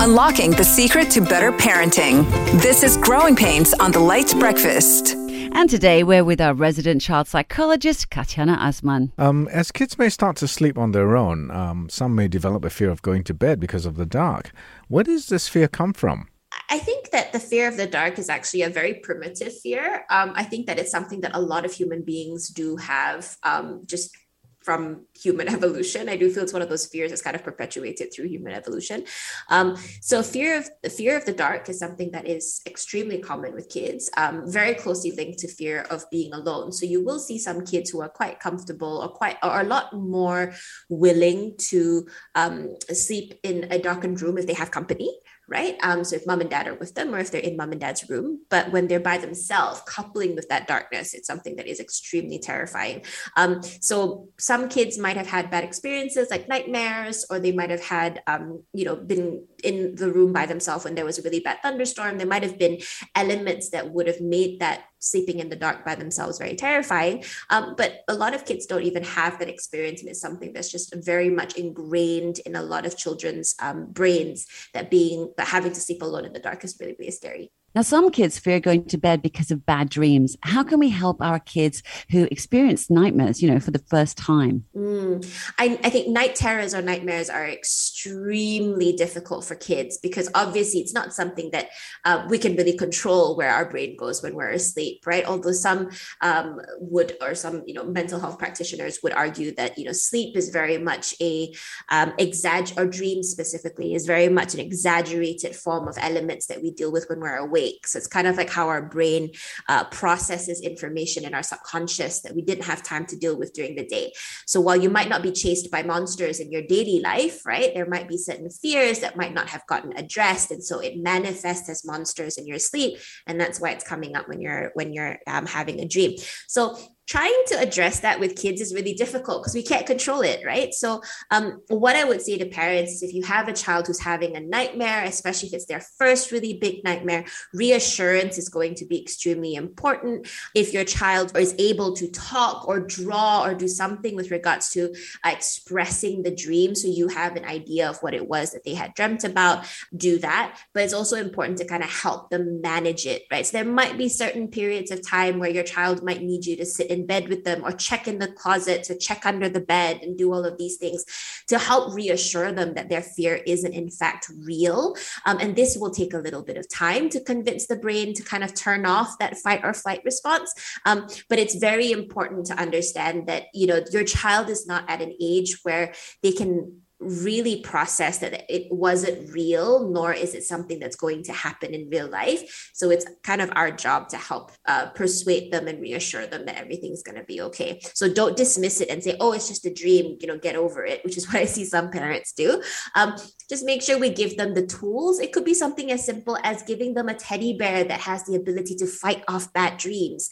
Unlocking the secret to better parenting. This is Growing Pains on the LITE Breakfast. And today we're with our resident child psychologist, Katyana Azman. Um, as kids may start to sleep on their own, um, some may develop a fear of going to bed because of the dark. Where does this fear come from? I think that the fear of the dark is actually a very primitive fear. Um, I think that it's something that a lot of human beings do have um, just from human evolution. I do feel it's one of those fears that's kind of perpetuated through human evolution. Um, so fear of the fear of the dark is something that is extremely common with kids, um, very closely linked to fear of being alone. So you will see some kids who are quite comfortable or quite or a lot more willing to um, sleep in a darkened room if they have company right? Um, so if mom and dad are with them or if they're in mom and dad's room, but when they're by themselves, coupling with that darkness, it's something that is extremely terrifying. Um, so some kids might have had bad experiences like nightmares, or they might have had, um, you know, been in the room by themselves when there was a really bad thunderstorm. There might have been elements that would have made that sleeping in the dark by themselves very terrifying. Um, but a lot of kids don't even have that experience. And it's something that's just very much ingrained in a lot of children's um, brains that being, that having to sleep alone in the dark is really, really scary. Now, some kids fear going to bed because of bad dreams. How can we help our kids who experience nightmares, you know, for the first time? Mm. I, I think night terrors or nightmares are extremely difficult for kids because obviously it's not something that uh, we can really control where our brain goes when we're asleep, right? Although some um, would, or some, you know, mental health practitioners would argue that, you know, sleep is very much a um, or dream specifically is very much an exaggerated form of elements that we deal with when we're awake So it's kind of like how our brain uh, processes information in our subconscious that we didn't have time to deal with during the day. So while you might not be chased by monsters in your daily life, right, there might be certain fears that might not have gotten addressed, and so it manifests as monsters in your sleep, and that's why it's coming up when you're when you're um, having a dream. So trying to address that with kids is really difficult because we can't control it, right? So, um, what I would say to parents is if you have a child who's having a nightmare, especially if it's their first really big nightmare, reassurance is going to be extremely important. If your child is able to talk or draw or do something with regards to uh, expressing the dream, so you have an idea of what it was that they had dreamt about, do that. But it's also important to kind of help them manage it, right? So, there might be certain periods of time where your child might need you to sit in bed with them or check in the closet to check under the bed and do all of these things to help reassure them that their fear isn't in fact real. Um, and this will take a little bit of time to convince the brain to kind of turn off that fight or flight response. Um, but it's very important to understand that, you know, your child is not at an age where they can really process that it wasn't real, nor is it something that's going to happen in real life. So it's kind of our job to help uh, persuade them and reassure them that everything's going to be okay. So don't dismiss it and say, oh, it's just a dream, you know, get over it, which is what I see some parents do. Um, just make sure we give them the tools. It could be something as simple as giving them a teddy bear that has the ability to fight off bad dreams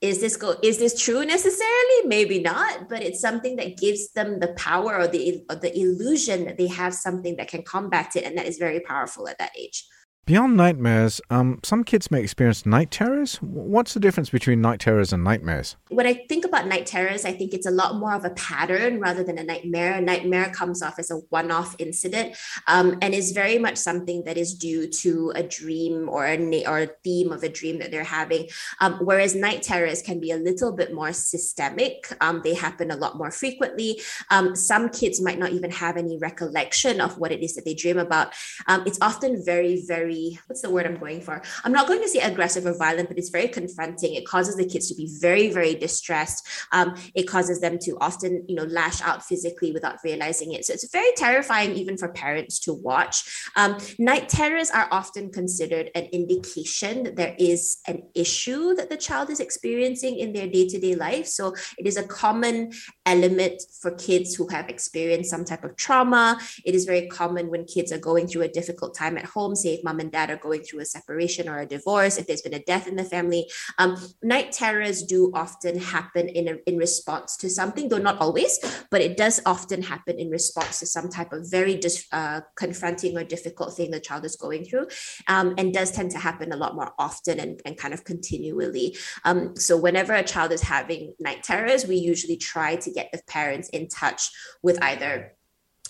is this go is this true necessarily? Maybe not but it's something that gives them the power or the or the illusion that they have something that can combat it and that is very powerful at that age Beyond nightmares, um, some kids may experience night terrors. What's the difference between night terrors and nightmares? When I think about night terrors, I think it's a lot more of a pattern rather than a nightmare. A nightmare comes off as a one off incident um, and is very much something that is due to a dream or a, na- or a theme of a dream that they're having. Um, whereas night terrors can be a little bit more systemic, um, they happen a lot more frequently. Um, some kids might not even have any recollection of what it is that they dream about. Um, it's often very, very very what's the word I'm going for? I'm not going to say aggressive or violent, but it's very confronting. It causes the kids to be very, very distressed. Um, it causes them to often, you know, lash out physically without realizing it. So it's very terrifying even for parents to watch. Um, night terrors are often considered an indication that there is an issue that the child is experiencing in their day-to-day life. So it is a common element for kids who have experienced some type of trauma. It is very common when kids are going through a difficult time at home, say if mom and dad are going through a separation or a divorce, if there's been a death in the family. Um, night terrors do often happen in, a, in response to something, though not always, but it does often happen in response to some type of very dis, uh, confronting or difficult thing the child is going through, um, and does tend to happen a lot more often and, and kind of continually. Um, so whenever a child is having night terrors, we usually try to get the parents in touch with either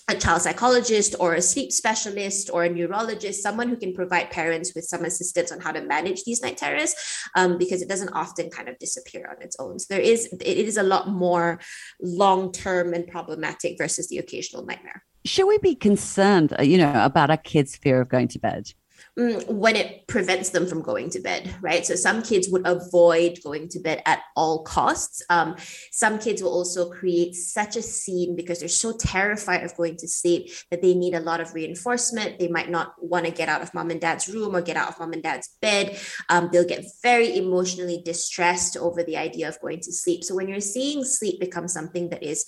a child psychologist or a sleep specialist or a neurologist, someone who can provide parents with some assistance on how to manage these night terrors, um, because it doesn't often kind of disappear on its own. So there is it is a lot more long term and problematic versus the occasional nightmare. Should we be concerned, uh, you know, about our kids' fear of going to bed? Mm, when it prevents them from going to bed, right? So some kids would avoid going to bed at all costs. Um, some kids will also create such a scene because they're so terrified of going to sleep that they need a lot of reinforcement. They might not want to get out of mom and dad's room or get out of mom and dad's bed. Um, they'll get very emotionally distressed over the idea of going to sleep. So when you're seeing sleep become something that is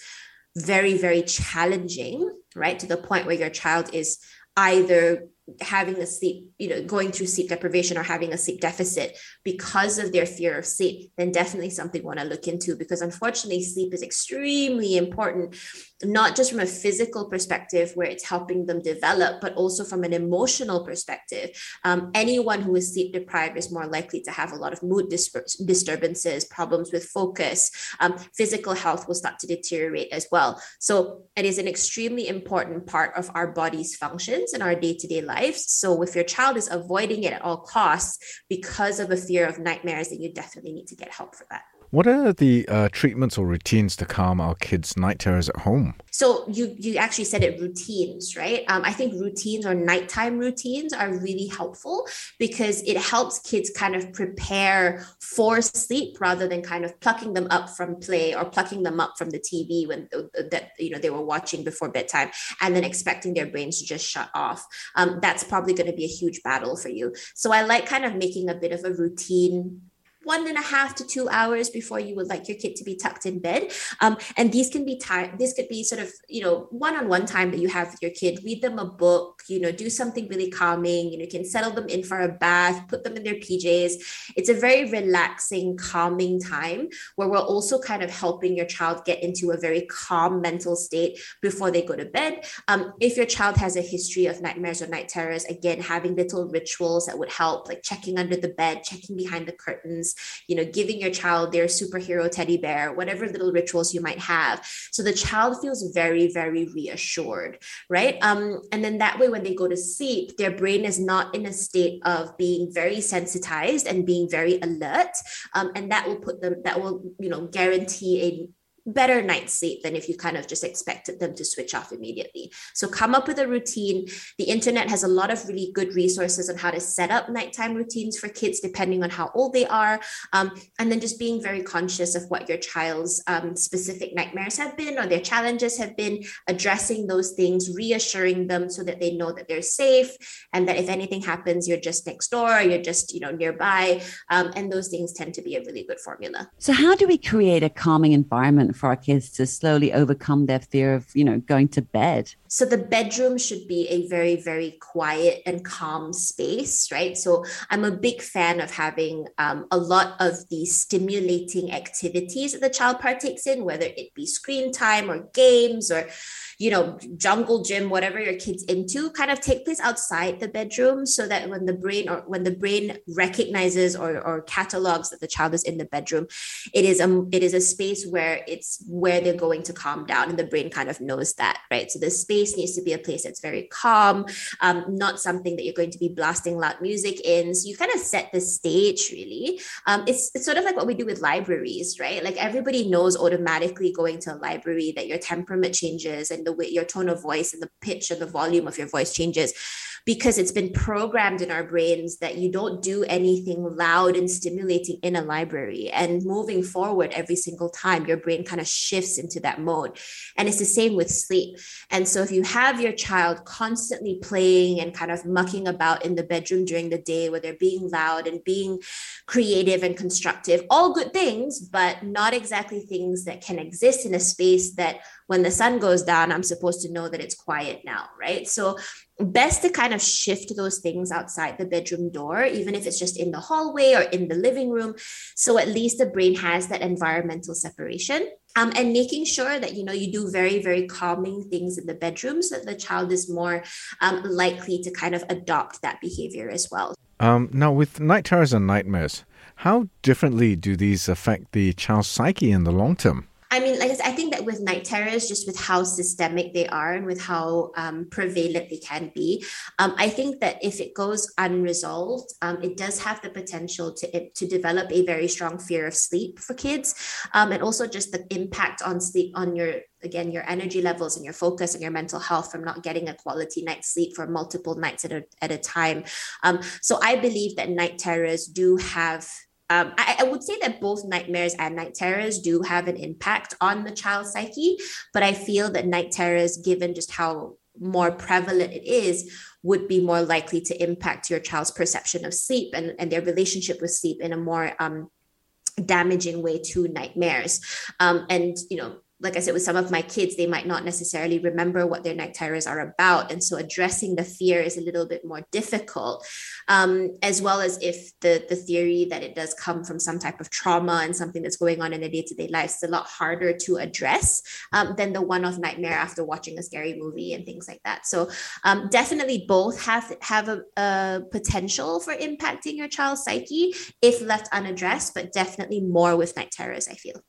very, very challenging, right, to the point where your child is either having a sleep, you know, going through sleep deprivation or having a sleep deficit because of their fear of sleep, then definitely something want to look into because unfortunately, sleep is extremely important, not just from a physical perspective where it's helping them develop, but also from an emotional perspective. Um, anyone who is sleep deprived is more likely to have a lot of mood dis- disturbances, problems with focus, um, physical health will start to deteriorate as well. So it is an extremely important part of our body's functions and our day to day life life. So if your child is avoiding it at all costs because of a fear of nightmares, then you definitely need to get help for that. What are the uh, treatments or routines to calm our kids' night terrors at home? So you you actually said it routines, right? Um, I think routines or nighttime routines are really helpful because it helps kids kind of prepare for sleep rather than kind of plucking them up from play or plucking them up from the TV when that you know they were watching before bedtime and then expecting their brains to just shut off. Um, that's probably going to be a huge battle for you. So I like kind of making a bit of a routine one and a half to two hours before you would like your kid to be tucked in bed. Um, and these can be time, this could be sort of, you know, one-on-one time that you have with your kid, read them a book, you know, do something really calming, you know, you can settle them in for a bath, put them in their PJs. It's a very relaxing, calming time where we're also kind of helping your child get into a very calm mental state before they go to bed. Um, if your child has a history of nightmares or night terrors, again, having little rituals that would help, like checking under the bed, checking behind the curtains, you know, giving your child their superhero teddy bear, whatever little rituals you might have. So the child feels very, very reassured, right? Um, and then that way, when they go to sleep, their brain is not in a state of being very sensitized and being very alert. Um, and that will put them, that will, you know, guarantee a better night's sleep than if you kind of just expected them to switch off immediately. So come up with a routine. The internet has a lot of really good resources on how to set up nighttime routines for kids depending on how old they are. Um, and then just being very conscious of what your child's um, specific nightmares have been or their challenges have been, addressing those things, reassuring them so that they know that they're safe and that if anything happens, you're just next door, you're just, you know, nearby. Um, and those things tend to be a really good formula. So how do we create a calming environment for our kids to slowly overcome their fear of, you know, going to bed? So the bedroom should be a very, very quiet and calm space, right? So I'm a big fan of having um, a lot of the stimulating activities that the child partakes in, whether it be screen time or games or you know, jungle gym, whatever your kid's into, kind of take place outside the bedroom so that when the brain or when the brain recognizes or, or catalogs that the child is in the bedroom, it is a it is a space where it's where they're going to calm down and the brain kind of knows that, right? So the space needs to be a place that's very calm, um, not something that you're going to be blasting loud music in. So you kind of set the stage really. Um, it's, it's sort of like what we do with libraries, right? Like everybody knows automatically going to a library that your temperament changes and the way your tone of voice and the pitch and the volume of your voice changes because it's been programmed in our brains that you don't do anything loud and stimulating in a library. And moving forward every single time, your brain kind of shifts into that mode. And it's the same with sleep. And so if you have your child constantly playing and kind of mucking about in the bedroom during the day where they're being loud and being creative and constructive, all good things, but not exactly things that can exist in a space that when the sun goes down, I'm supposed to know that it's quiet now, right? So best to kind of shift those things outside the bedroom door, even if it's just in the hallway or in the living room. So at least the brain has that environmental separation. Um, and making sure that you know you do very very calming things in the bedroom so that the child is more um, likely to kind of adopt that behavior as well. Um, now with night terrors and nightmares how differently do these affect the child's psyche in the long term I mean, like I said, I think that with night terrors, just with how systemic they are and with how um, prevalent they can be, um, I think that if it goes unresolved, um, it does have the potential to to develop a very strong fear of sleep for kids, um, and also just the impact on sleep on your again your energy levels and your focus and your mental health from not getting a quality night's sleep for multiple nights at a, at a time. Um, so I believe that night terrors do have um, I, I, would say that both nightmares and night terrors do have an impact on the child's psyche, but I feel that night terrors, given just how more prevalent it is, would be more likely to impact your child's perception of sleep and, and their relationship with sleep in a more um, damaging way to nightmares. Um, and, you know, like I said, with some of my kids, they might not necessarily remember what their night terrors are about. And so addressing the fear is a little bit more difficult, um, as well as if the, the theory that it does come from some type of trauma and something that's going on in their day to day life is a lot harder to address um, than the one off nightmare after watching a scary movie and things like that. So um, definitely both have, have a, a potential for impacting your child's psyche if left unaddressed, but definitely more with night terrors, I feel.